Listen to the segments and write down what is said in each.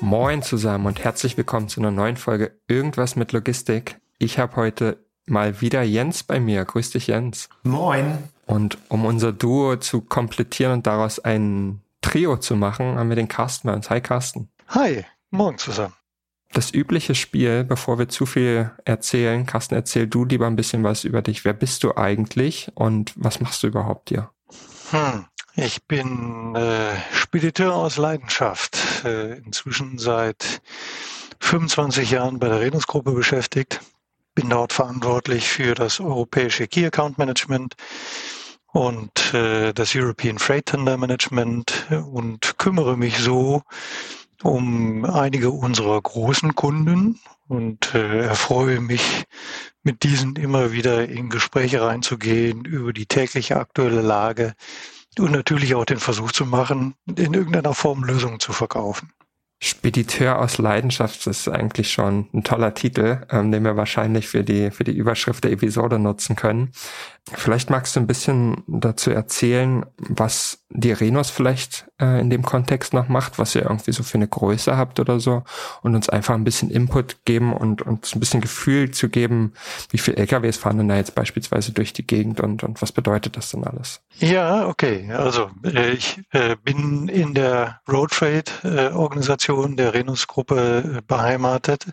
Moin zusammen und herzlich willkommen zu einer neuen Folge Irgendwas mit Logistik. Ich habe heute mal wieder Jens bei mir. Grüß dich, Jens. Moin. Und um unser Duo zu komplettieren und daraus ein Trio zu machen, haben wir den Carsten bei uns. Hi, Carsten. Hi, morgen zusammen. Das übliche Spiel, bevor wir zu viel erzählen, Carsten, erzähl du lieber ein bisschen was über dich. Wer bist du eigentlich und was machst du überhaupt hier? Hm, ich bin äh, Spediteur aus Leidenschaft, äh, inzwischen seit 25 Jahren bei der Renus-Gruppe beschäftigt, bin dort verantwortlich für das europäische Key Account Management und äh, das European Freight Tender Management und kümmere mich so um einige unserer großen Kunden und äh, erfreue mich, mit diesen immer wieder in Gespräche reinzugehen über die tägliche aktuelle Lage und natürlich auch den Versuch zu machen, in irgendeiner Form Lösungen zu verkaufen. Spediteur aus Leidenschaft ist eigentlich schon ein toller Titel, ähm, den wir wahrscheinlich für die, für die Überschrift der Episode nutzen können. Vielleicht magst du ein bisschen dazu erzählen, was die Renos vielleicht äh, in dem Kontext noch macht, was ihr irgendwie so für eine Größe habt oder so und uns einfach ein bisschen Input geben und uns ein bisschen Gefühl zu geben, wie viele LKWs fahren denn da jetzt beispielsweise durch die Gegend und, und was bedeutet das denn alles? Ja, okay. Also äh, ich äh, bin in der Road Trade äh, Organisation der Renus Gruppe äh, beheimatet.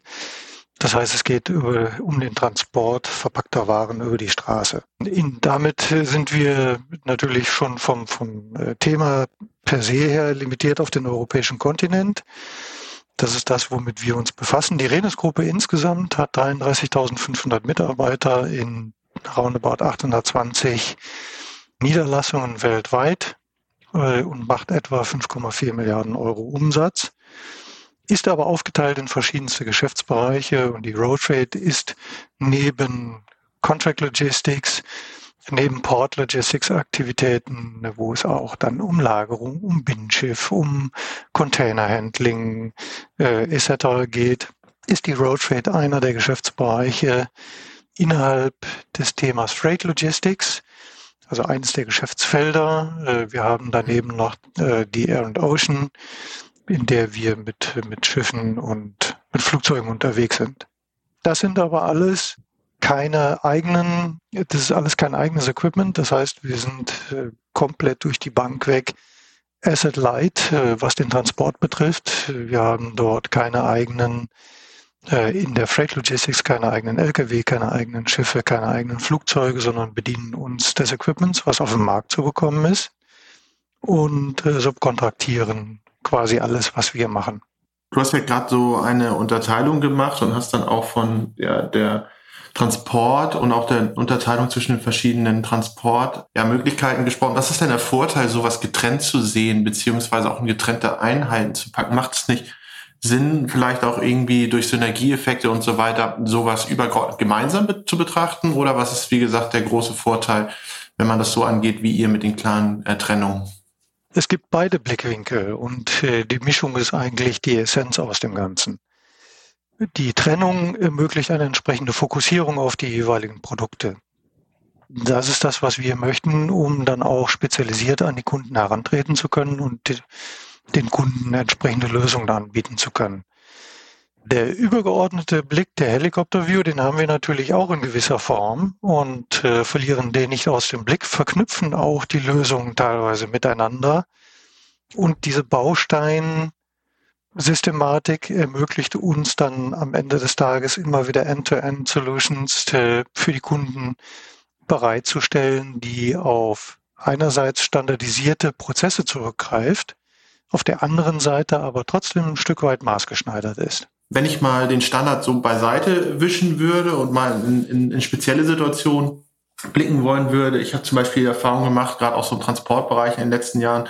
Das heißt, es geht über, um den Transport verpackter Waren über die Straße. In, damit sind wir natürlich schon vom, vom äh, Thema per se her limitiert auf den europäischen Kontinent. Das ist das, womit wir uns befassen. Die Renus-Gruppe insgesamt hat 33.500 Mitarbeiter in roundabout 820 Niederlassungen weltweit äh, und macht etwa 5,4 Milliarden Euro Umsatz ist aber aufgeteilt in verschiedenste Geschäftsbereiche und die Road Trade ist neben Contract Logistics, neben Port Logistics Aktivitäten, wo es auch dann um Lagerung, um Binnenschiff, um Containerhandling äh, etc. geht, ist die Road Trade einer der Geschäftsbereiche innerhalb des Themas Freight Logistics, also eines der Geschäftsfelder. Äh, wir haben daneben noch äh, die Air and Ocean in der wir mit, mit Schiffen und mit Flugzeugen unterwegs sind. Das sind aber alles keine eigenen, das ist alles kein eigenes Equipment. Das heißt, wir sind äh, komplett durch die Bank weg Asset Light, äh, was den Transport betrifft. Wir haben dort keine eigenen, äh, in der Freight Logistics keine eigenen Lkw, keine eigenen Schiffe, keine eigenen Flugzeuge, sondern bedienen uns des Equipments, was auf dem Markt zu bekommen ist und subkontraktieren quasi alles, was wir machen. Du hast ja gerade so eine Unterteilung gemacht und hast dann auch von der, der Transport und auch der Unterteilung zwischen den verschiedenen Transportmöglichkeiten ja, gesprochen. Was ist denn der Vorteil, sowas getrennt zu sehen, beziehungsweise auch in getrennte Einheiten zu packen? Macht es nicht Sinn, vielleicht auch irgendwie durch Synergieeffekte und so weiter, sowas übergeordnet gemeinsam zu betrachten? Oder was ist, wie gesagt, der große Vorteil, wenn man das so angeht, wie ihr mit den klaren äh, Trennungen? Es gibt beide Blickwinkel und äh, die Mischung ist eigentlich die Essenz aus dem Ganzen. Die Trennung ermöglicht eine entsprechende Fokussierung auf die jeweiligen Produkte. Das ist das, was wir möchten, um dann auch spezialisiert an die Kunden herantreten zu können und den Kunden entsprechende Lösungen anbieten zu können. Der übergeordnete Blick der Helikopter-View, den haben wir natürlich auch in gewisser Form und äh, verlieren den nicht aus dem Blick, verknüpfen auch die Lösungen teilweise miteinander. Und diese Bausteinsystematik ermöglicht uns dann am Ende des Tages immer wieder End-to-End-Solutions äh, für die Kunden bereitzustellen, die auf einerseits standardisierte Prozesse zurückgreift, auf der anderen Seite aber trotzdem ein Stück weit maßgeschneidert ist wenn ich mal den Standard so beiseite wischen würde und mal in, in, in spezielle Situationen blicken wollen würde, ich habe zum Beispiel Erfahrung gemacht, gerade auch so im Transportbereich in den letzten Jahren,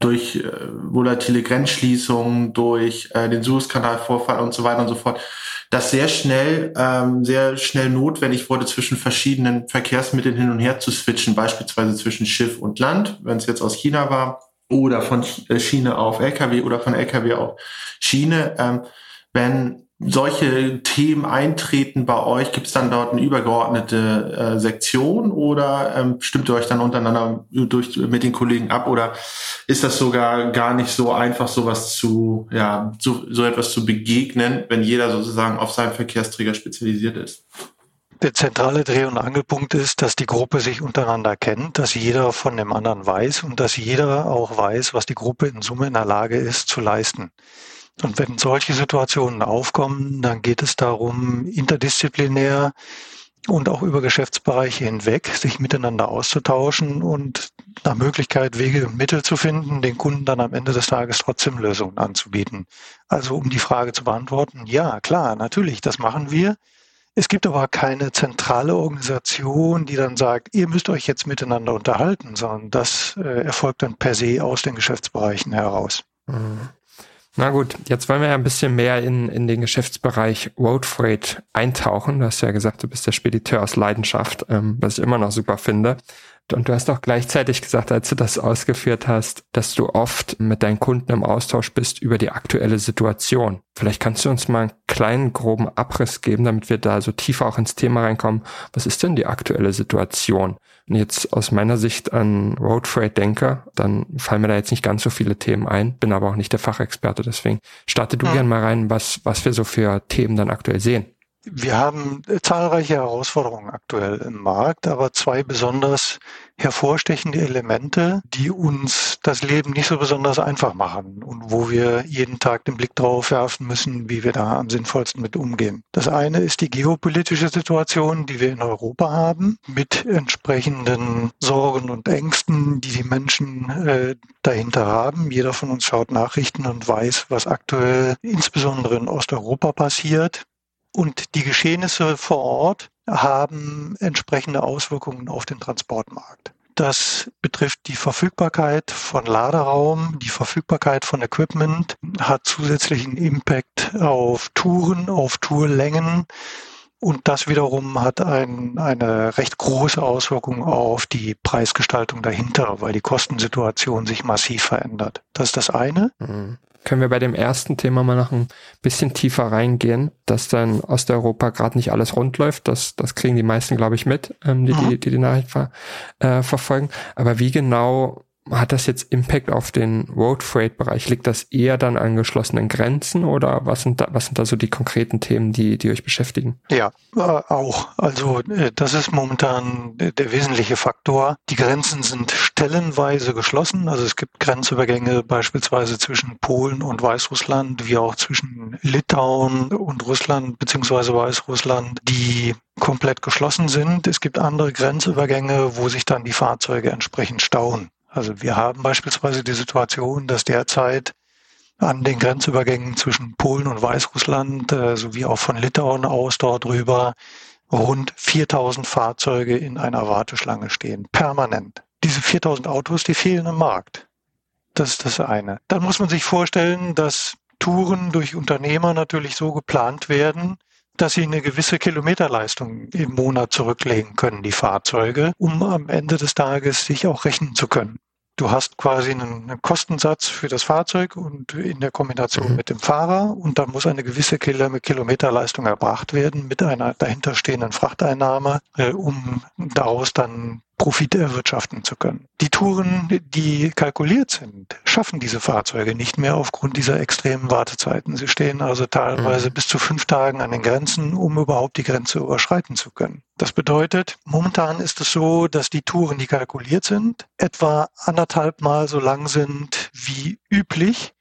durch äh, volatile Grenzschließungen, durch äh, den Suezkanalvorfall und so weiter und so fort, dass sehr schnell, ähm, sehr schnell notwendig wurde, zwischen verschiedenen Verkehrsmitteln hin und her zu switchen, beispielsweise zwischen Schiff und Land, wenn es jetzt aus China war, oder von äh, Schiene auf Lkw oder von Lkw auf Schiene. Ähm, wenn solche Themen eintreten bei euch, gibt es dann dort eine übergeordnete äh, Sektion oder ähm, stimmt ihr euch dann untereinander durch, mit den Kollegen ab oder ist das sogar gar nicht so einfach, sowas zu, ja, so, so etwas zu begegnen, wenn jeder sozusagen auf seinen Verkehrsträger spezialisiert ist? Der zentrale Dreh- und Angelpunkt ist, dass die Gruppe sich untereinander kennt, dass jeder von dem anderen weiß und dass jeder auch weiß, was die Gruppe in Summe in der Lage ist zu leisten. Und wenn solche Situationen aufkommen, dann geht es darum, interdisziplinär und auch über Geschäftsbereiche hinweg sich miteinander auszutauschen und nach Möglichkeit Wege und Mittel zu finden, den Kunden dann am Ende des Tages trotzdem Lösungen anzubieten. Also um die Frage zu beantworten, ja, klar, natürlich, das machen wir. Es gibt aber keine zentrale Organisation, die dann sagt, ihr müsst euch jetzt miteinander unterhalten, sondern das äh, erfolgt dann per se aus den Geschäftsbereichen heraus. Mhm. Na gut, jetzt wollen wir ja ein bisschen mehr in, in den Geschäftsbereich Road Freight eintauchen. Du hast ja gesagt, du bist der Spediteur aus Leidenschaft, ähm, was ich immer noch super finde. Und du hast auch gleichzeitig gesagt, als du das ausgeführt hast, dass du oft mit deinen Kunden im Austausch bist über die aktuelle Situation. Vielleicht kannst du uns mal einen kleinen, groben Abriss geben, damit wir da so tiefer auch ins Thema reinkommen. Was ist denn die aktuelle Situation? Wenn ich jetzt aus meiner Sicht an Road Freight denke, dann fallen mir da jetzt nicht ganz so viele Themen ein, bin aber auch nicht der Fachexperte. Deswegen starte du ja. gern mal rein, was, was wir so für Themen dann aktuell sehen. Wir haben äh, zahlreiche Herausforderungen aktuell im Markt, aber zwei besonders hervorstechende Elemente, die uns das Leben nicht so besonders einfach machen und wo wir jeden Tag den Blick drauf werfen müssen, wie wir da am sinnvollsten mit umgehen. Das eine ist die geopolitische Situation, die wir in Europa haben, mit entsprechenden Sorgen und Ängsten, die die Menschen äh, dahinter haben. Jeder von uns schaut Nachrichten und weiß, was aktuell insbesondere in Osteuropa passiert. Und die Geschehnisse vor Ort haben entsprechende Auswirkungen auf den Transportmarkt. Das betrifft die Verfügbarkeit von Laderaum, die Verfügbarkeit von Equipment, hat zusätzlichen Impact auf Touren, auf Tourlängen. Und das wiederum hat ein, eine recht große Auswirkung auf die Preisgestaltung dahinter, weil die Kostensituation sich massiv verändert. Das ist das eine. Mhm können wir bei dem ersten Thema mal noch ein bisschen tiefer reingehen, dass dann Osteuropa gerade nicht alles rund läuft. Das, das kriegen die meisten, glaube ich, mit, ähm, die, die, die die Nachricht ver, äh, verfolgen. Aber wie genau hat das jetzt Impact auf den Road Freight Bereich? Liegt das eher dann an geschlossenen Grenzen oder was sind da, was sind da so die konkreten Themen, die, die euch beschäftigen? Ja, äh, auch. Also äh, das ist momentan der wesentliche Faktor. Die Grenzen sind stellenweise geschlossen. Also es gibt Grenzübergänge beispielsweise zwischen Polen und Weißrussland, wie auch zwischen Litauen und Russland beziehungsweise Weißrussland, die komplett geschlossen sind. Es gibt andere Grenzübergänge, wo sich dann die Fahrzeuge entsprechend stauen. Also wir haben beispielsweise die Situation, dass derzeit an den Grenzübergängen zwischen Polen und Weißrussland äh, sowie auch von Litauen aus dort rüber rund 4000 Fahrzeuge in einer Warteschlange stehen, permanent. Diese 4000 Autos, die fehlen im Markt. Das ist das eine. Dann muss man sich vorstellen, dass Touren durch Unternehmer natürlich so geplant werden, dass sie eine gewisse Kilometerleistung im Monat zurücklegen können, die Fahrzeuge, um am Ende des Tages sich auch rechnen zu können. Du hast quasi einen, Kostensatz für das Fahrzeug und in der Kombination mhm. mit dem Fahrer und dann muss eine gewisse Kilometerleistung erbracht werden mit einer dahinterstehenden Frachteinnahme, äh, um daraus dann Profite erwirtschaften zu können. Die Touren, die kalkuliert sind, schaffen diese Fahrzeuge nicht mehr aufgrund dieser extremen Wartezeiten. Sie stehen also teilweise mhm. bis zu fünf Tagen an den Grenzen, um überhaupt die Grenze überschreiten zu können. Das bedeutet, momentan ist es so, dass die Touren, die kalkuliert sind, etwa anderthalb Mal so lang sind wie üblich.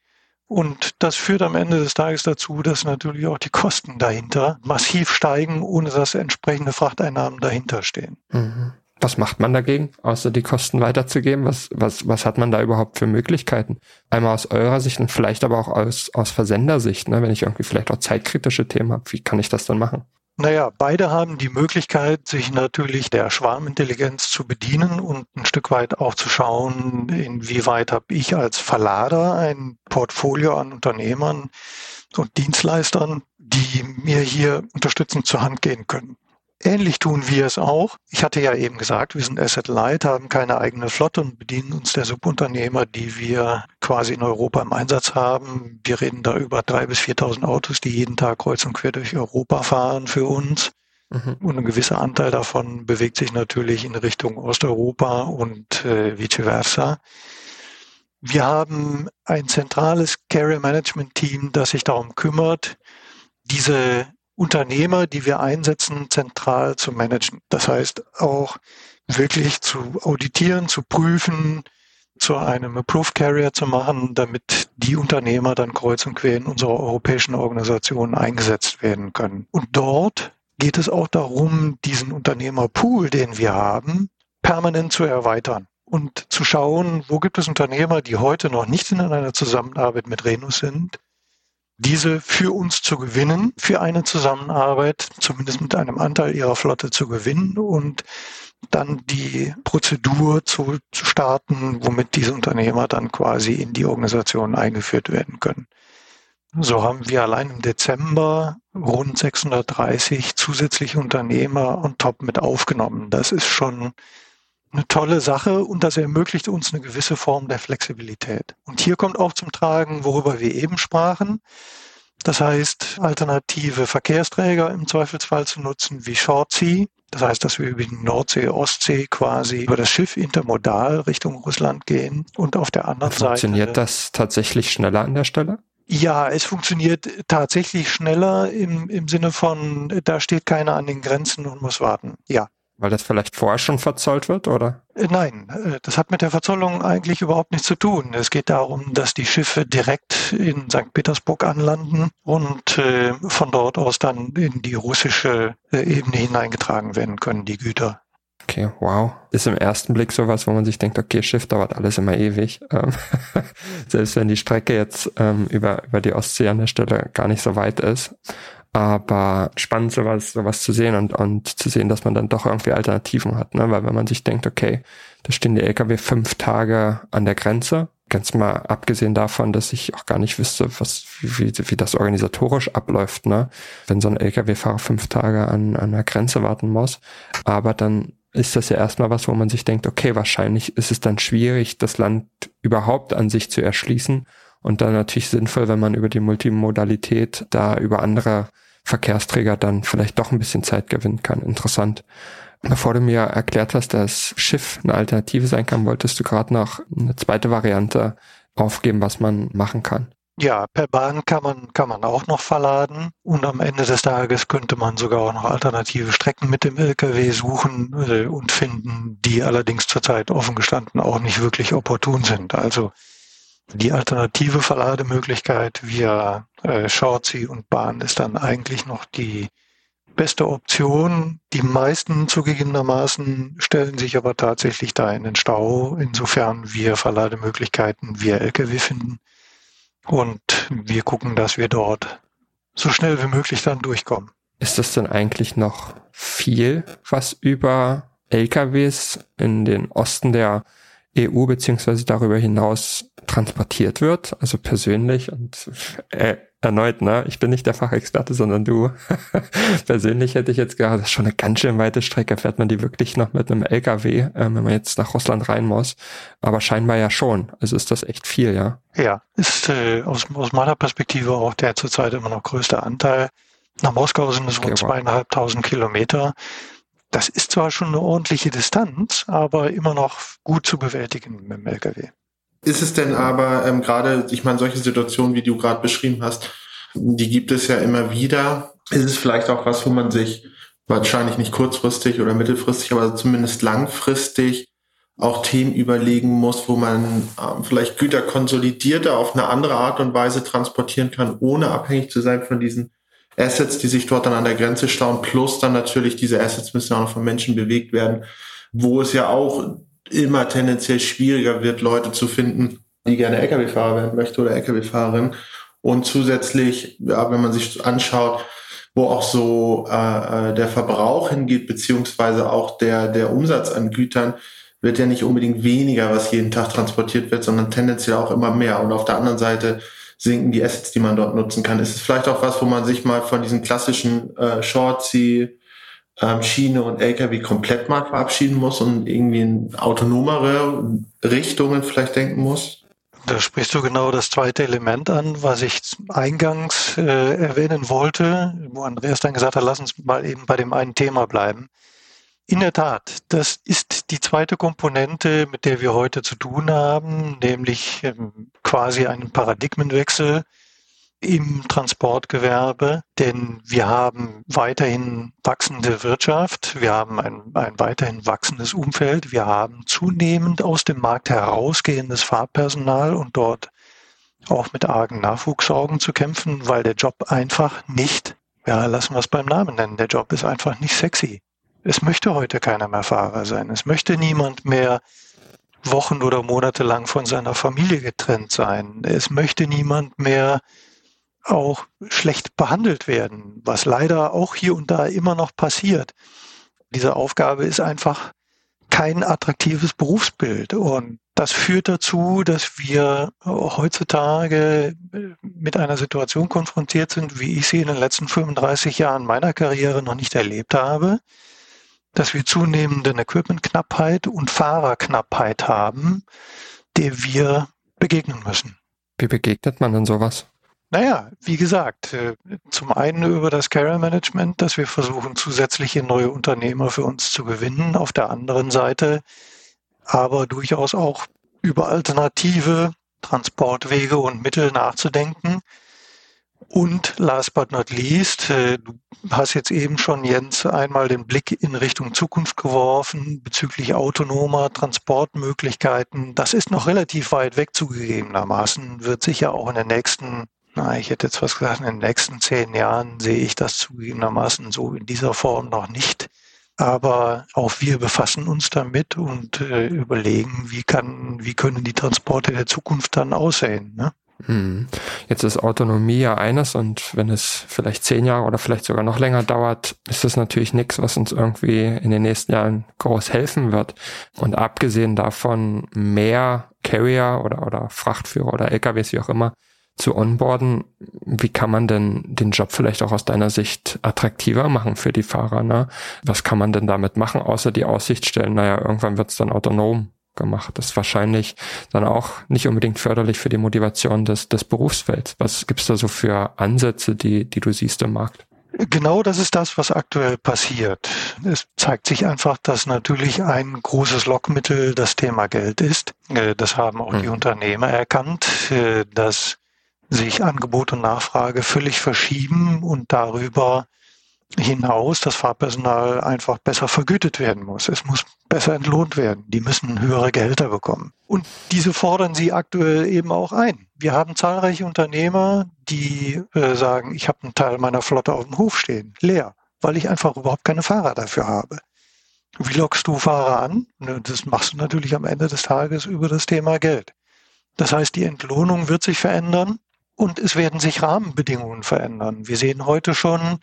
Und das führt am Ende des Tages dazu, dass natürlich auch die Kosten dahinter massiv steigen, ohne dass entsprechende Frachteinnahmen dahinter stehen. Mhm. Was macht man dagegen, außer die Kosten weiterzugeben? Was, was, was hat man da überhaupt für Möglichkeiten? Einmal aus eurer Sicht und vielleicht aber auch aus, aus Versendersicht, ne? wenn ich irgendwie vielleicht auch zeitkritische Themen habe, wie kann ich das dann machen? Naja, beide haben die Möglichkeit, sich natürlich der Schwarmintelligenz zu bedienen und ein Stück weit auch zu schauen, inwieweit habe ich als Verlader ein Portfolio an Unternehmern und Dienstleistern, die mir hier unterstützend zur Hand gehen können. Ähnlich tun wir es auch. Ich hatte ja eben gesagt, wir sind Asset Light, haben keine eigene Flotte und bedienen uns der Subunternehmer, die wir quasi in Europa im Einsatz haben. Wir reden da über drei bis 4.000 Autos, die jeden Tag kreuz und quer durch Europa fahren für uns. Mhm. Und ein gewisser Anteil davon bewegt sich natürlich in Richtung Osteuropa und äh, vice versa. Wir haben ein zentrales Carrier Management Team, das sich darum kümmert, diese Unternehmer, die wir einsetzen, zentral zu managen. Das heißt auch wirklich zu auditieren, zu prüfen, zu einem Approved Carrier zu machen, damit die Unternehmer dann kreuz und quer in unserer europäischen Organisation eingesetzt werden können. Und dort geht es auch darum, diesen Unternehmerpool, den wir haben, permanent zu erweitern und zu schauen, wo gibt es Unternehmer, die heute noch nicht in einer Zusammenarbeit mit Renus sind, diese für uns zu gewinnen, für eine Zusammenarbeit, zumindest mit einem Anteil ihrer Flotte zu gewinnen und dann die Prozedur zu, zu starten, womit diese Unternehmer dann quasi in die Organisation eingeführt werden können. So haben wir allein im Dezember rund 630 zusätzliche Unternehmer und top mit aufgenommen. Das ist schon eine tolle Sache und das ermöglicht uns eine gewisse Form der Flexibilität. Und hier kommt auch zum Tragen, worüber wir eben sprachen. Das heißt, alternative Verkehrsträger im Zweifelsfall zu nutzen wie Shortsea. Das heißt, dass wir über die Nordsee, Ostsee quasi über das Schiff intermodal Richtung Russland gehen und auf der anderen Funktioniert Seite. Funktioniert das tatsächlich schneller an der Stelle? Ja, es funktioniert tatsächlich schneller im, im Sinne von, da steht keiner an den Grenzen und muss warten. Ja. Weil das vielleicht vorher schon verzollt wird, oder? Äh, nein, äh, das hat mit der Verzollung eigentlich überhaupt nichts zu tun. Es geht darum, dass die Schiffe direkt in St. Petersburg anlanden und äh, von dort aus dann in die russische Ebene hineingetragen werden können, die Güter. Okay, wow. Ist im ersten Blick sowas, wo man sich denkt, okay, Schiff dauert alles immer ewig. Ähm, selbst wenn die Strecke jetzt ähm, über, über die Ostsee an der Stelle gar nicht so weit ist. Aber spannend, sowas, sowas zu sehen und, und zu sehen, dass man dann doch irgendwie Alternativen hat, ne? Weil wenn man sich denkt, okay, da stehen die LKW fünf Tage an der Grenze, ganz mal abgesehen davon, dass ich auch gar nicht wüsste, was, wie, wie das organisatorisch abläuft, ne? Wenn so ein LKW-Fahrer fünf Tage an, an der Grenze warten muss. Aber dann ist das ja erstmal was, wo man sich denkt, okay, wahrscheinlich ist es dann schwierig, das Land überhaupt an sich zu erschließen. Und dann natürlich sinnvoll, wenn man über die Multimodalität da über andere Verkehrsträger dann vielleicht doch ein bisschen Zeit gewinnen kann. Interessant. Bevor du mir erklärt hast, dass Schiff eine Alternative sein kann, wolltest du gerade noch eine zweite Variante aufgeben, was man machen kann. Ja, per Bahn kann man, kann man auch noch verladen und am Ende des Tages könnte man sogar auch noch alternative Strecken mit dem LKW suchen äh, und finden, die allerdings zurzeit offen gestanden auch nicht wirklich opportun sind. Also die alternative Verlademöglichkeit via äh, Shortsea und Bahn ist dann eigentlich noch die beste Option. Die meisten zugegebenermaßen stellen sich aber tatsächlich da in den Stau, insofern wir Verlademöglichkeiten via Lkw finden. Und wir gucken, dass wir dort so schnell wie möglich dann durchkommen. Ist das denn eigentlich noch viel, was über LKWs in den Osten der EU beziehungsweise darüber hinaus transportiert wird, also persönlich und äh, erneut, ne, ich bin nicht der Fachexperte, sondern du. persönlich hätte ich jetzt gerade, das ist schon eine ganz schön weite Strecke, fährt man die wirklich noch mit einem LKW, äh, wenn man jetzt nach Russland rein muss. Aber scheinbar ja schon. Also ist das echt viel, ja. Ja, ist äh, aus, aus meiner Perspektive auch der zurzeit immer noch größte Anteil. Nach Moskau sind es okay, rund zweieinhalbtausend Kilometer. Das ist zwar schon eine ordentliche Distanz, aber immer noch gut zu bewältigen mit dem LKW. Ist es denn aber ähm, gerade, ich meine, solche Situationen, wie du gerade beschrieben hast, die gibt es ja immer wieder. Ist es vielleicht auch was, wo man sich wahrscheinlich nicht kurzfristig oder mittelfristig, aber zumindest langfristig auch Themen überlegen muss, wo man ähm, vielleicht Güter konsolidierter auf eine andere Art und Weise transportieren kann, ohne abhängig zu sein von diesen Assets, die sich dort dann an der Grenze stauen, plus dann natürlich diese Assets müssen auch noch von Menschen bewegt werden, wo es ja auch immer tendenziell schwieriger wird, Leute zu finden, die gerne Lkw-Fahrer werden möchte oder Lkw-Fahrerin. Und zusätzlich, ja, wenn man sich anschaut, wo auch so äh, äh, der Verbrauch hingeht, beziehungsweise auch der, der Umsatz an Gütern, wird ja nicht unbedingt weniger, was jeden Tag transportiert wird, sondern tendenziell auch immer mehr. Und auf der anderen Seite sinken die Assets, die man dort nutzen kann. Ist es vielleicht auch was, wo man sich mal von diesen klassischen äh, Shortsea, ähm, Schiene und LKW komplett mal verabschieden muss und irgendwie in autonomere Richtungen vielleicht denken muss? Da sprichst du genau das zweite Element an, was ich eingangs äh, erwähnen wollte, wo Andreas dann gesagt hat, lass uns mal eben bei dem einen Thema bleiben. In der Tat, das ist die zweite Komponente, mit der wir heute zu tun haben, nämlich ähm, quasi einen Paradigmenwechsel im Transportgewerbe, denn wir haben weiterhin wachsende Wirtschaft, wir haben ein, ein weiterhin wachsendes Umfeld, wir haben zunehmend aus dem Markt herausgehendes Fahrpersonal und dort auch mit argen Nachwuchssorgen zu kämpfen, weil der Job einfach nicht, ja, lassen wir es beim Namen nennen, der Job ist einfach nicht sexy. Es möchte heute keiner mehr Fahrer sein. Es möchte niemand mehr Wochen oder Monate lang von seiner Familie getrennt sein. Es möchte niemand mehr auch schlecht behandelt werden, was leider auch hier und da immer noch passiert. Diese Aufgabe ist einfach kein attraktives Berufsbild. Und das führt dazu, dass wir heutzutage mit einer Situation konfrontiert sind, wie ich sie in den letzten 35 Jahren meiner Karriere noch nicht erlebt habe, dass wir zunehmenden Equipmentknappheit und Fahrerknappheit haben, der wir begegnen müssen. Wie begegnet man denn sowas? Naja, wie gesagt, äh, zum einen über das Carrier Management, dass wir versuchen, zusätzliche neue Unternehmer für uns zu gewinnen. Auf der anderen Seite aber durchaus auch über alternative Transportwege und Mittel nachzudenken. Und last but not least, äh, du hast jetzt eben schon, Jens, einmal den Blick in Richtung Zukunft geworfen bezüglich autonomer Transportmöglichkeiten. Das ist noch relativ weit weg zugegebenermaßen, wird sicher auch in den nächsten na, ich hätte jetzt was gesagt, in den nächsten zehn Jahren sehe ich das zugegebenermaßen so in dieser Form noch nicht. Aber auch wir befassen uns damit und äh, überlegen, wie kann, wie können die Transporte der Zukunft dann aussehen. Ne? Hm. Jetzt ist Autonomie ja eines und wenn es vielleicht zehn Jahre oder vielleicht sogar noch länger dauert, ist das natürlich nichts, was uns irgendwie in den nächsten Jahren groß helfen wird. Und abgesehen davon mehr Carrier oder, oder Frachtführer oder LKWs, wie auch immer, zu onboarden. Wie kann man denn den Job vielleicht auch aus deiner Sicht attraktiver machen für die Fahrer? Ne? Was kann man denn damit machen, außer die Aussicht stellen, naja, irgendwann wird es dann autonom gemacht. Das ist wahrscheinlich dann auch nicht unbedingt förderlich für die Motivation des, des Berufsfelds. Was gibt's da so für Ansätze, die, die du siehst im Markt? Genau das ist das, was aktuell passiert. Es zeigt sich einfach, dass natürlich ein großes Lockmittel das Thema Geld ist. Äh, das haben auch die hm. Unternehmer erkannt, äh, dass sich Angebot und Nachfrage völlig verschieben und darüber hinaus das Fahrpersonal einfach besser vergütet werden muss. Es muss besser entlohnt werden. Die müssen höhere Gehälter bekommen. Und diese fordern sie aktuell eben auch ein. Wir haben zahlreiche Unternehmer, die äh, sagen, ich habe einen Teil meiner Flotte auf dem Hof stehen, leer, weil ich einfach überhaupt keine Fahrer dafür habe. Wie lockst du Fahrer an? Das machst du natürlich am Ende des Tages über das Thema Geld. Das heißt, die Entlohnung wird sich verändern. Und es werden sich Rahmenbedingungen verändern. Wir sehen heute schon,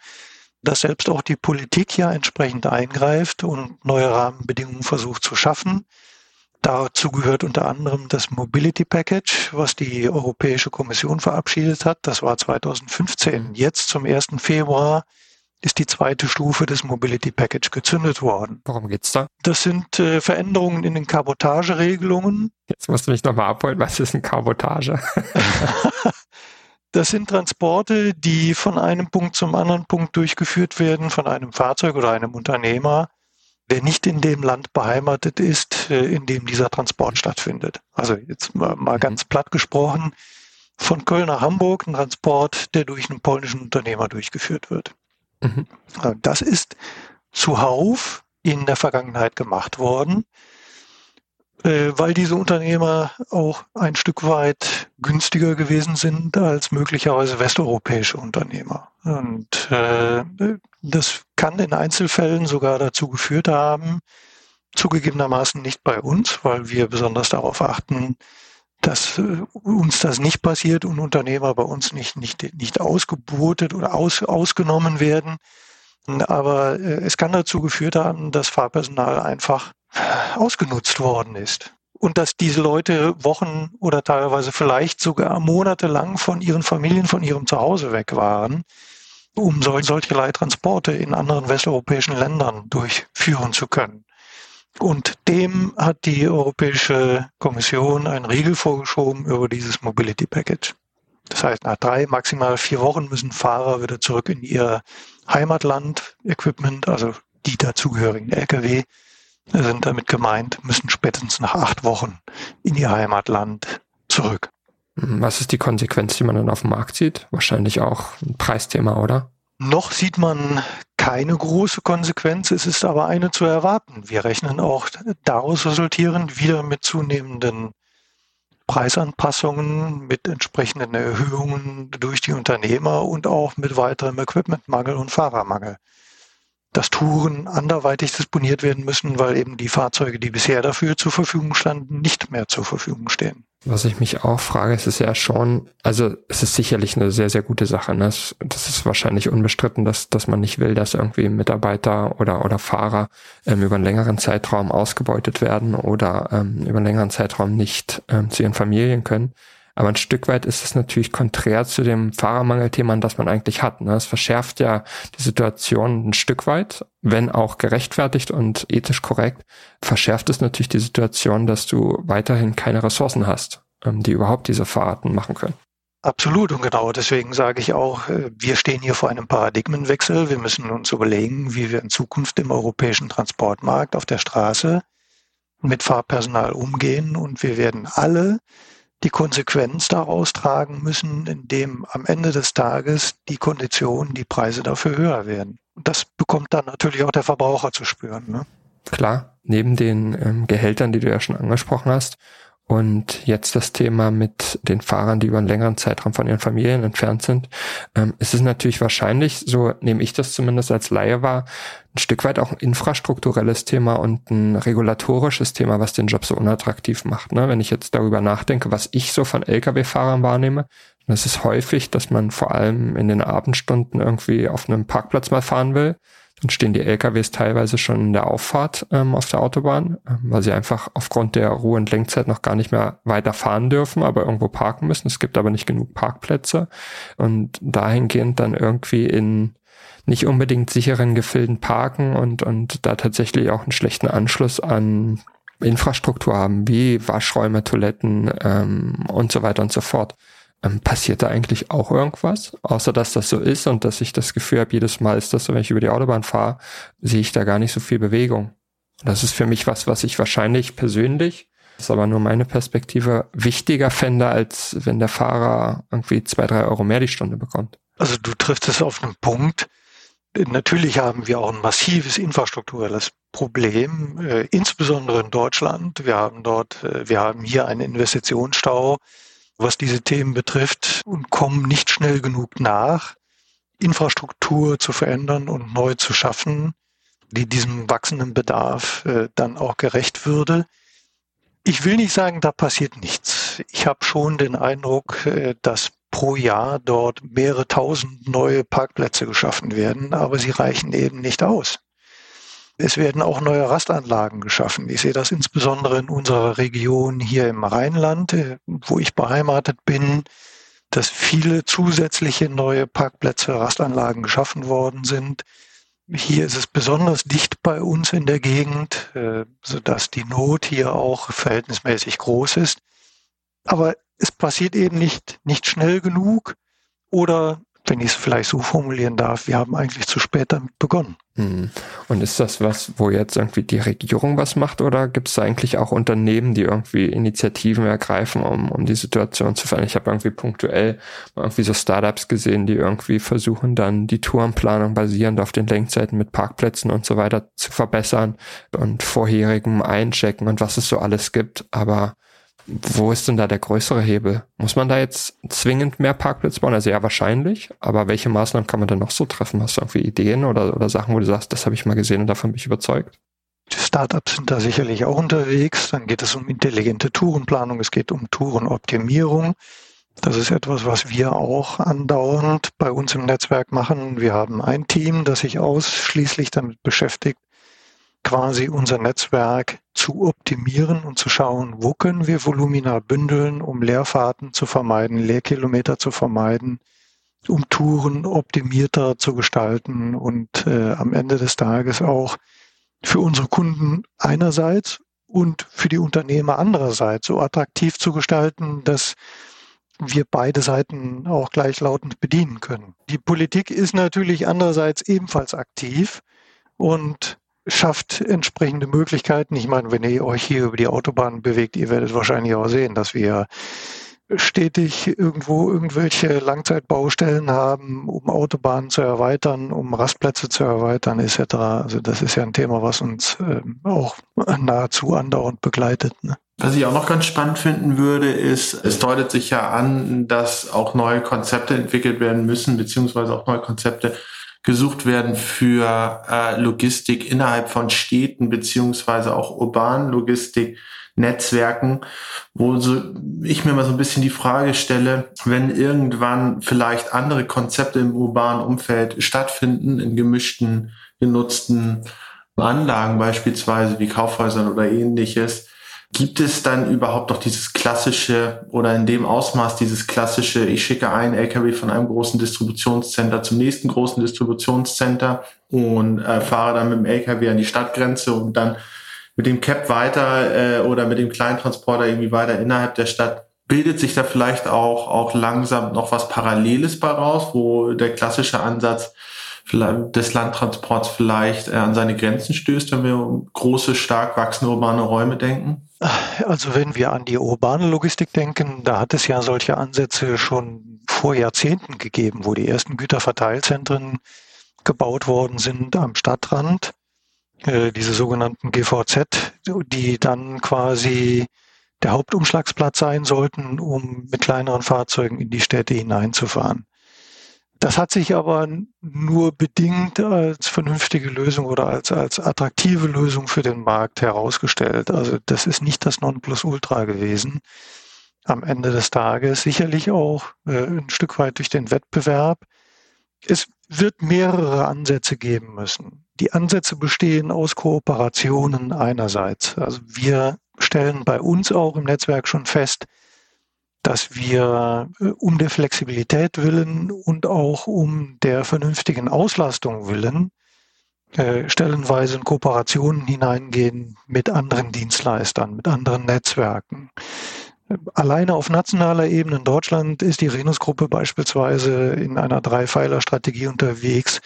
dass selbst auch die Politik ja entsprechend eingreift und neue Rahmenbedingungen versucht zu schaffen. Dazu gehört unter anderem das Mobility Package, was die Europäische Kommission verabschiedet hat. Das war 2015. Jetzt zum 1. Februar ist die zweite Stufe des Mobility Package gezündet worden. Worum geht's da? Das sind äh, Veränderungen in den Kabotageregelungen. Jetzt musst du mich nochmal abholen, was ist ein Kabotage? das sind Transporte, die von einem Punkt zum anderen Punkt durchgeführt werden, von einem Fahrzeug oder einem Unternehmer, der nicht in dem Land beheimatet ist, äh, in dem dieser Transport stattfindet. Also jetzt mal, mhm. ganz platt gesprochen, von Köln nach Hamburg ein Transport, der durch einen polnischen Unternehmer durchgeführt wird. Mhm. Das ist zuhauf in der Vergangenheit gemacht worden, äh, weil diese Unternehmer auch ein Stück weit günstiger gewesen sind als möglicherweise westeuropäische Unternehmer. Und äh, das kann in Einzelfällen sogar dazu geführt haben, zugegebenermaßen nicht bei uns, weil wir besonders darauf achten, dass äh, uns das nicht passiert und Unternehmer bei uns nicht, nicht, nicht ausgebotet oder aus, ausgenommen werden. Aber äh, es kann dazu geführt haben, dass Fahrpersonal einfach ausgenutzt worden ist. Und dass diese Leute Wochen oder teilweise vielleicht sogar monatelang von ihren Familien, von ihrem Zuhause weg waren, um solche Leittransporte in anderen westeuropäischen Ländern durchführen zu können. Und dem hat die Europäische Kommission einen Riegel vorgeschoben über dieses Mobility Package. Das heißt, nach drei, maximal vier Wochen müssen Fahrer wieder zurück in ihr Heimatland, Equipment, also die dazugehörigen Lkw sind damit gemeint, müssen spätestens nach acht Wochen in ihr Heimatland zurück. Was ist die Konsequenz, die man dann auf dem Markt sieht? Wahrscheinlich auch ein Preisthema, oder? Noch sieht man keine große Konsequenz, es ist aber eine zu erwarten. Wir rechnen auch daraus resultierend wieder mit zunehmenden Preisanpassungen, mit entsprechenden Erhöhungen durch die Unternehmer und auch mit weiterem Equipmentmangel und Fahrermangel. Dass Touren anderweitig disponiert werden müssen, weil eben die Fahrzeuge, die bisher dafür zur Verfügung standen, nicht mehr zur Verfügung stehen. Was ich mich auch frage, es ist ja schon, also es ist sicherlich eine sehr, sehr gute Sache. Ne? Das, ist wahrscheinlich unbestritten, dass, dass man nicht will, dass irgendwie Mitarbeiter oder, oder Fahrer ähm, über einen längeren Zeitraum ausgebeutet werden oder ähm, über einen längeren Zeitraum nicht ähm, zu ihren Familien können. Aber ein Stück weit ist es natürlich konträr zu dem Fahrermangelthema, das man eigentlich hat. Ne? Es verschärft ja die Situation ein Stück weit, wenn auch gerechtfertigt und ethisch korrekt, verschärft es natürlich die Situation, dass du weiterhin keine Ressourcen hast, ähm, die überhaupt diese Fahrten machen können. Absolut und genau deswegen sage ich auch, äh, wir stehen hier vor einem Paradigmenwechsel. Wir müssen uns überlegen, wie wir in Zukunft im europäischen Transportmarkt auf der Straße mit Fahrpersonal umgehen und wir werden alle die Konsequenz daraus tragen müssen, indem am Ende des Tages die Konditionen, die Preise dafür höher werden. Und das bekommt dann natürlich auch der Verbraucher zu spüren. Ne? Klar, neben den ähm, Gehältern, die du ja schon angesprochen hast, und jetzt das Thema mit den Fahrern, die über einen längeren Zeitraum von ihren Familien entfernt sind. Ähm, es ist natürlich wahrscheinlich, so nehme ich das zumindest als Laie wahr, ein Stück weit auch ein infrastrukturelles Thema und ein regulatorisches Thema, was den Job so unattraktiv macht. Ne? Wenn ich jetzt darüber nachdenke, was ich so von Lkw-Fahrern wahrnehme, das ist häufig, dass man vor allem in den Abendstunden irgendwie auf einem Parkplatz mal fahren will dann stehen die LKWs teilweise schon in der Auffahrt ähm, auf der Autobahn, äh, weil sie einfach aufgrund der Ruhe- und Lenkzeit noch gar nicht mehr weiter fahren dürfen, aber irgendwo parken müssen. Es gibt aber nicht genug Parkplätze und dahingehend dann irgendwie in nicht unbedingt sicheren Gefilden parken und, und da tatsächlich auch einen schlechten Anschluss an Infrastruktur haben, wie Waschräume, Toiletten ähm, und so weiter und so fort. Ähm, passiert da eigentlich auch irgendwas? Außer dass das so ist und dass ich das Gefühl habe, jedes Mal ist das so, wenn ich über die Autobahn fahre, sehe ich da gar nicht so viel Bewegung. das ist für mich was, was ich wahrscheinlich persönlich, das ist aber nur meine Perspektive, wichtiger fände, als wenn der Fahrer irgendwie zwei, drei Euro mehr die Stunde bekommt. Also du triffst es auf einen Punkt. Natürlich haben wir auch ein massives infrastrukturelles Problem, äh, insbesondere in Deutschland. Wir haben dort, äh, wir haben hier einen Investitionsstau, was diese Themen betrifft und kommen nicht schnell genug nach, Infrastruktur zu verändern und neu zu schaffen, die diesem wachsenden Bedarf äh, dann auch gerecht würde. Ich will nicht sagen, da passiert nichts. Ich habe schon den Eindruck, äh, dass pro Jahr dort mehrere tausend neue Parkplätze geschaffen werden, aber sie reichen eben nicht aus. Es werden auch neue Rastanlagen geschaffen. Ich sehe das insbesondere in unserer Region hier im Rheinland, äh, wo ich beheimatet bin, dass viele zusätzliche neue Parkplätze, Rastanlagen geschaffen worden sind. Hier ist es besonders dicht bei uns in der Gegend, äh, sodass die Not hier auch verhältnismäßig groß ist. Aber es passiert eben nicht, nicht schnell genug oder wenn ich es vielleicht so formulieren darf, wir haben eigentlich zu spät damit begonnen. Hm. Und ist das was, wo jetzt irgendwie die Regierung was macht oder gibt es eigentlich auch Unternehmen, die irgendwie Initiativen ergreifen, um, um die Situation zu verändern? Ich habe irgendwie punktuell irgendwie so Startups gesehen, die irgendwie versuchen dann die Tourenplanung basierend auf den Lenkzeiten mit Parkplätzen und so weiter zu verbessern und vorherigem Einchecken und was es so alles gibt. Aber wo ist denn da der größere Hebel? Muss man da jetzt zwingend mehr Parkplätze bauen? Also ja, wahrscheinlich. Aber welche Maßnahmen kann man denn noch so treffen? Hast du irgendwie Ideen oder, oder Sachen, wo du sagst, das habe ich mal gesehen und davon bin ich überzeugt? Startups sind da sicherlich auch unterwegs. Dann geht es um intelligente Tourenplanung, es geht um Tourenoptimierung. Das ist etwas, was wir auch andauernd bei uns im Netzwerk machen. Wir haben ein Team, das sich ausschließlich damit beschäftigt, quasi unser Netzwerk zu optimieren und zu schauen, wo können wir Volumina bündeln, um Leerfahrten zu vermeiden, Leerkilometer zu vermeiden, um Touren optimierter zu gestalten und äh, am Ende des Tages auch für unsere Kunden einerseits und für die Unternehmer andererseits so attraktiv zu gestalten, dass wir beide Seiten auch gleichlautend bedienen können. Die Politik ist natürlich andererseits ebenfalls aktiv und schafft entsprechende Möglichkeiten. Ich meine, wenn ihr euch hier über die Autobahn bewegt, ihr werdet wahrscheinlich auch sehen, dass wir stetig irgendwo irgendwelche Langzeitbaustellen haben, um Autobahnen zu erweitern, um Rastplätze zu erweitern etc. Also das ist ja ein Thema, was uns äh, auch nahezu andauernd begleitet. Ne? Was ich auch noch ganz spannend finden würde, ist, es deutet sich ja an, dass auch neue Konzepte entwickelt werden müssen, beziehungsweise auch neue Konzepte gesucht werden für äh, Logistik innerhalb von Städten, beziehungsweise auch urbanen Logistik. Netzwerken, wo so ich mir mal so ein bisschen die Frage stelle, wenn irgendwann vielleicht andere Konzepte im urbanen Umfeld stattfinden, in gemischten, genutzten Anlagen beispielsweise wie Kaufhäusern oder ähnliches, Gibt es dann überhaupt noch dieses klassische oder in dem Ausmaß dieses klassische, ich schicke einen LKW von einem großen Distributionscenter zum nächsten großen Distributionscenter und äh, fahre dann mit dem LKW an die Stadtgrenze und dann mit dem Cap weiter äh, oder mit dem Kleintransporter irgendwie weiter innerhalb der Stadt bildet sich da vielleicht auch, auch langsam noch was Paralleles bei raus, wo der klassische Ansatz des Landtransports vielleicht äh, an seine Grenzen stößt, wenn wir um große, stark wachsende urbane Räume denken? Also wenn wir an die urbane Logistik denken, da hat es ja solche Ansätze schon vor Jahrzehnten gegeben, wo die ersten Güterverteilzentren gebaut worden sind am Stadtrand. Äh, diese sogenannten GVZ, die dann quasi der Hauptumschlagsplatz sein sollten, um mit kleineren Fahrzeugen in die Städte hineinzufahren. Das hat sich aber nur bedingt als vernünftige Lösung oder als, als attraktive Lösung für den Markt herausgestellt. Also das ist nicht das Nonplusultra gewesen. Am Ende des Tages sicherlich auch äh, ein Stück weit durch den Wettbewerb. Es wird mehrere Ansätze geben müssen. Die Ansätze bestehen aus Kooperationen einerseits. Also wir stellen bei uns auch im Netzwerk schon fest, dass wir äh, um der Flexibilität willen und auch um der vernünftigen Auslastung willen äh, stellenweise in Kooperationen hineingehen mit anderen Dienstleistern, mit anderen Netzwerken. Alleine auf nationaler Ebene in Deutschland ist die Renus-Gruppe beispielsweise in einer Dreipfeiler-Strategie unterwegs,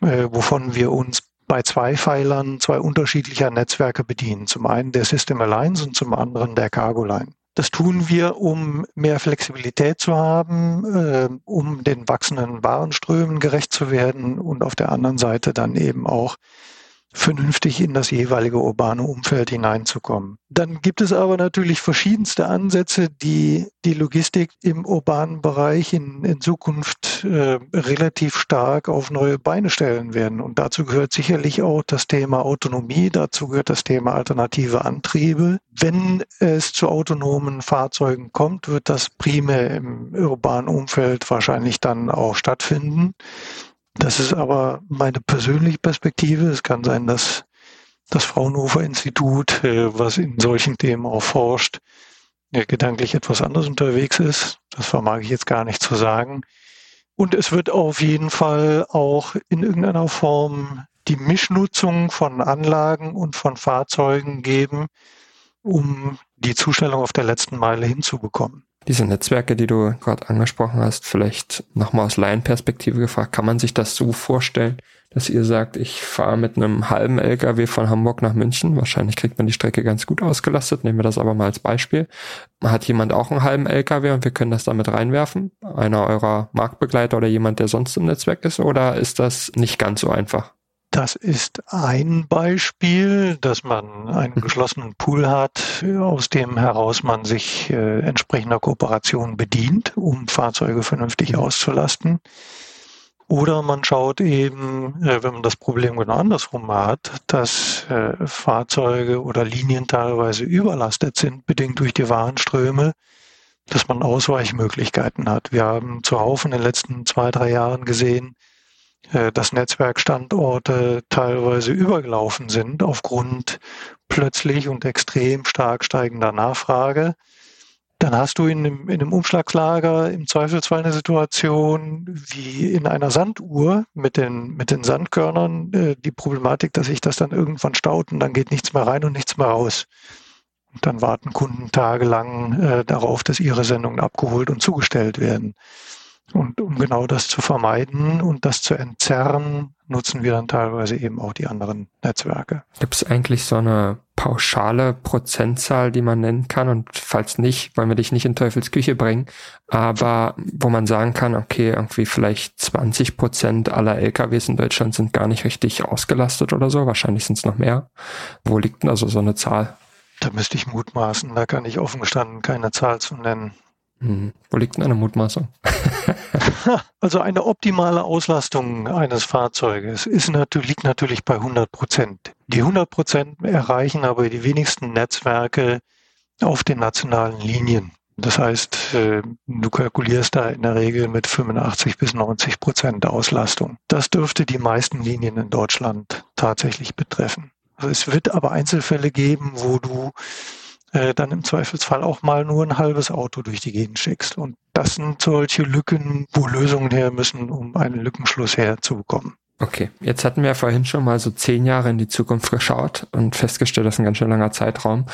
äh, wovon wir uns bei zwei Pfeilern zwei unterschiedlicher Netzwerke bedienen. Zum einen der System Alliance und zum anderen der Cargo Line. Das tun wir, um mehr Flexibilität zu haben, äh, um den wachsenden Warenströmen gerecht zu werden und auf der anderen Seite dann eben auch vernünftig in das jeweilige urbane Umfeld hineinzukommen. Dann gibt es aber natürlich verschiedenste Ansätze, die die Logistik im urbanen Bereich in, in Zukunft äh, relativ stark auf neue Beine stellen werden. Und dazu gehört sicherlich auch das Thema Autonomie, dazu gehört das Thema alternative Antriebe. Wenn es zu autonomen Fahrzeugen kommt, wird das primär im urbanen Umfeld wahrscheinlich dann auch stattfinden. Das ist aber meine persönliche Perspektive. Es kann sein, dass das Fraunhofer Institut, äh, was in solchen Themen auch forscht, gedanklich etwas anders unterwegs ist. Das vermag ich jetzt gar nicht zu sagen. Und es wird auf jeden Fall auch in irgendeiner Form die Mischnutzung von Anlagen und von Fahrzeugen geben, um die Zustellung auf der letzten Meile hinzubekommen. Diese Netzwerke, die du gerade angesprochen hast, vielleicht nochmal aus Laienperspektive gefragt, kann man sich das so vorstellen, dass ihr sagt, ich fahre mit einem halben LKW von Hamburg nach München, wahrscheinlich kriegt man die Strecke ganz gut ausgelastet, nehmen wir das aber mal als Beispiel. Hat jemand auch einen halben LKW und wir können das damit reinwerfen? Einer eurer Marktbegleiter oder jemand, der sonst im Netzwerk ist, oder ist das nicht ganz so einfach? Das ist ein Beispiel, dass man einen mhm. geschlossenen Pool hat, aus dem heraus man sich äh, entsprechender Kooperation bedient, um Fahrzeuge vernünftig auszulasten. Oder man schaut eben, äh, wenn man das Problem genau andersrum hat, dass äh, Fahrzeuge oder Linien teilweise überlastet sind, bedingt durch die Warenströme, dass man Ausweichmöglichkeiten hat. Wir haben zuhauf in den letzten zwei, drei Jahren gesehen, dass Netzwerkstandorte teilweise übergelaufen sind aufgrund plötzlich und extrem stark steigender Nachfrage. Dann hast du in einem, in einem Umschlagslager im Zweifelsfall eine Situation wie in einer Sanduhr mit den, mit den Sandkörnern, äh, die Problematik, dass sich das dann irgendwann staut und dann geht nichts mehr rein und nichts mehr raus. Und dann warten Kunden tagelang äh, darauf, dass ihre Sendungen abgeholt und zugestellt werden. Und um genau das zu vermeiden und das zu entzerren, nutzen wir dann teilweise eben auch die anderen Netzwerke. Gibt es eigentlich so eine pauschale Prozentzahl, die man nennen kann? Und falls nicht, wollen wir dich nicht in Teufels Küche bringen, aber wo man sagen kann, okay, irgendwie vielleicht 20 Prozent aller LKWs in Deutschland sind gar nicht richtig ausgelastet oder so. Wahrscheinlich sind es noch mehr. Wo liegt denn also so eine Zahl? Da müsste ich mutmaßen, da kann ich offen gestanden keine Zahl zu nennen. Hm. Wo liegt denn eine Mutmaßung? also eine optimale Auslastung eines Fahrzeuges ist natürlich, liegt natürlich bei 100 Prozent. Die 100 Prozent erreichen aber die wenigsten Netzwerke auf den nationalen Linien. Das heißt, äh, du kalkulierst da in der Regel mit 85 bis 90 Prozent Auslastung. Das dürfte die meisten Linien in Deutschland tatsächlich betreffen. Also es wird aber Einzelfälle geben, wo du äh, dann im Zweifelsfall auch mal nur ein halbes Auto durch die Gegend schickst. Und das sind solche Lücken, wo Lösungen her müssen, um einen Lückenschluss herzubekommen. Okay, jetzt hatten wir vorhin schon mal so zehn Jahre in die Zukunft geschaut und festgestellt, das ist ein ganz schön langer Zeitraum.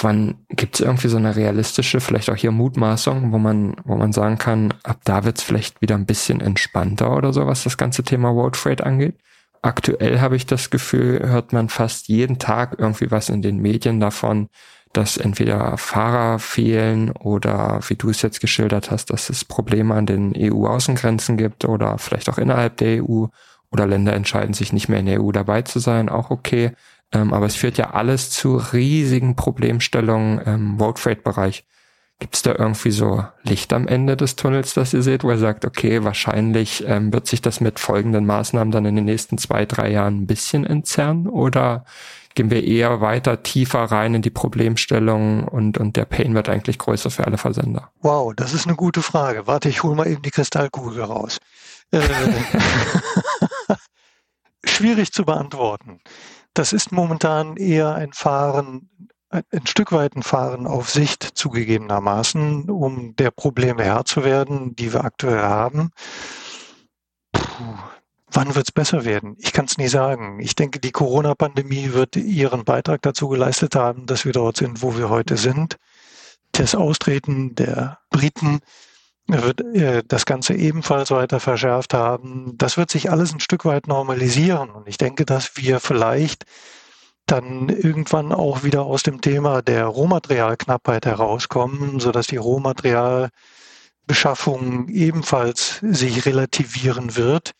Wann gibt es irgendwie so eine realistische, vielleicht auch hier Mutmaßung, wo man, wo man sagen kann, ab da wird es vielleicht wieder ein bisschen entspannter oder so, was das ganze Thema Road Freight angeht? Aktuell habe ich das Gefühl, hört man fast jeden Tag irgendwie was in den Medien davon, dass entweder Fahrer fehlen oder wie du es jetzt geschildert hast, dass es Probleme an den EU-Außengrenzen gibt oder vielleicht auch innerhalb der EU oder Länder entscheiden sich nicht mehr in der EU dabei zu sein, auch okay. Ähm, aber es führt ja alles zu riesigen Problemstellungen im Road Freight Bereich. Gibt es da irgendwie so Licht am Ende des Tunnels, das ihr seht, wo ihr sagt, okay, wahrscheinlich ähm, wird sich das mit folgenden Maßnahmen dann in den nächsten zwei, drei Jahren ein bisschen entzerren? Oder gehen wir eher weiter tiefer rein in die Problemstellung und, und der Pain wird eigentlich größer für alle Versender? Wow, das ist eine gute Frage. Warte, ich hole mal eben die Kristallkugel raus. Äh, schwierig zu beantworten. Das ist momentan eher ein Fahren, ein Stück weit ein Fahren auf Sicht zugegebenermaßen, um der Probleme Herr zu werden, die wir aktuell haben. Puh, Wann wird es besser werden? Ich kann es nie sagen. Ich denke, die Corona-Pandemie wird ihren Beitrag dazu geleistet haben, dass wir dort sind, wo wir heute sind. Das Austreten der Briten wird äh, das Ganze ebenfalls weiter verschärft haben. Das wird sich alles ein Stück weit normalisieren. Und ich denke, dass wir vielleicht dann irgendwann auch wieder aus dem Thema der Rohmaterialknappheit herauskommen, sodass die Rohmaterialbeschaffung ebenfalls sich relativieren wird.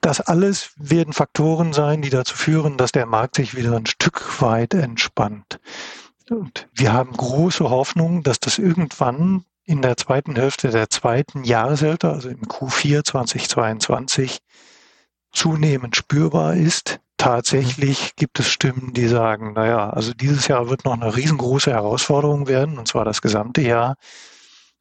Das alles werden Faktoren sein, die dazu führen, dass der Markt sich wieder ein Stück weit entspannt. Und wir haben große Hoffnung, dass das irgendwann in der zweiten Hälfte der zweiten Jahreshälfte, also im Q4 2022, zunehmend spürbar ist. Tatsächlich gibt es Stimmen, die sagen, naja, also dieses Jahr wird noch eine riesengroße Herausforderung werden, und zwar das gesamte Jahr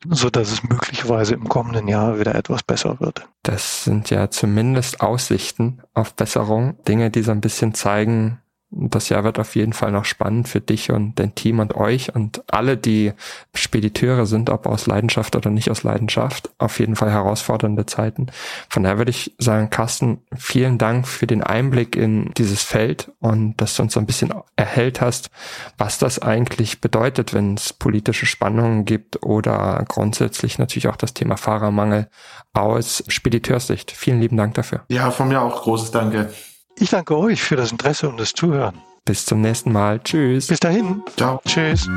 so dass es möglicherweise im kommenden Jahr wieder etwas besser wird. Das sind ja zumindest Aussichten auf Besserung, Dinge, die so ein bisschen zeigen, das Jahr wird auf jeden Fall noch spannend für dich und dein Team und euch und alle, die Spediteure sind, ob aus Leidenschaft oder nicht aus Leidenschaft. Auf jeden Fall herausfordernde Zeiten. Von daher würde ich sagen, Carsten, vielen Dank für den Einblick in dieses Feld und dass du uns so ein bisschen erhellt hast, was das eigentlich bedeutet, wenn es politische Spannungen gibt oder grundsätzlich natürlich auch das Thema Fahrermangel aus Spediteurssicht. Vielen lieben Dank dafür. Ja, von mir auch großes Danke. Ich danke euch für das Interesse und das Zuhören. Bis zum nächsten Mal. Tschüss. Bis dahin. Ciao. Tschüss.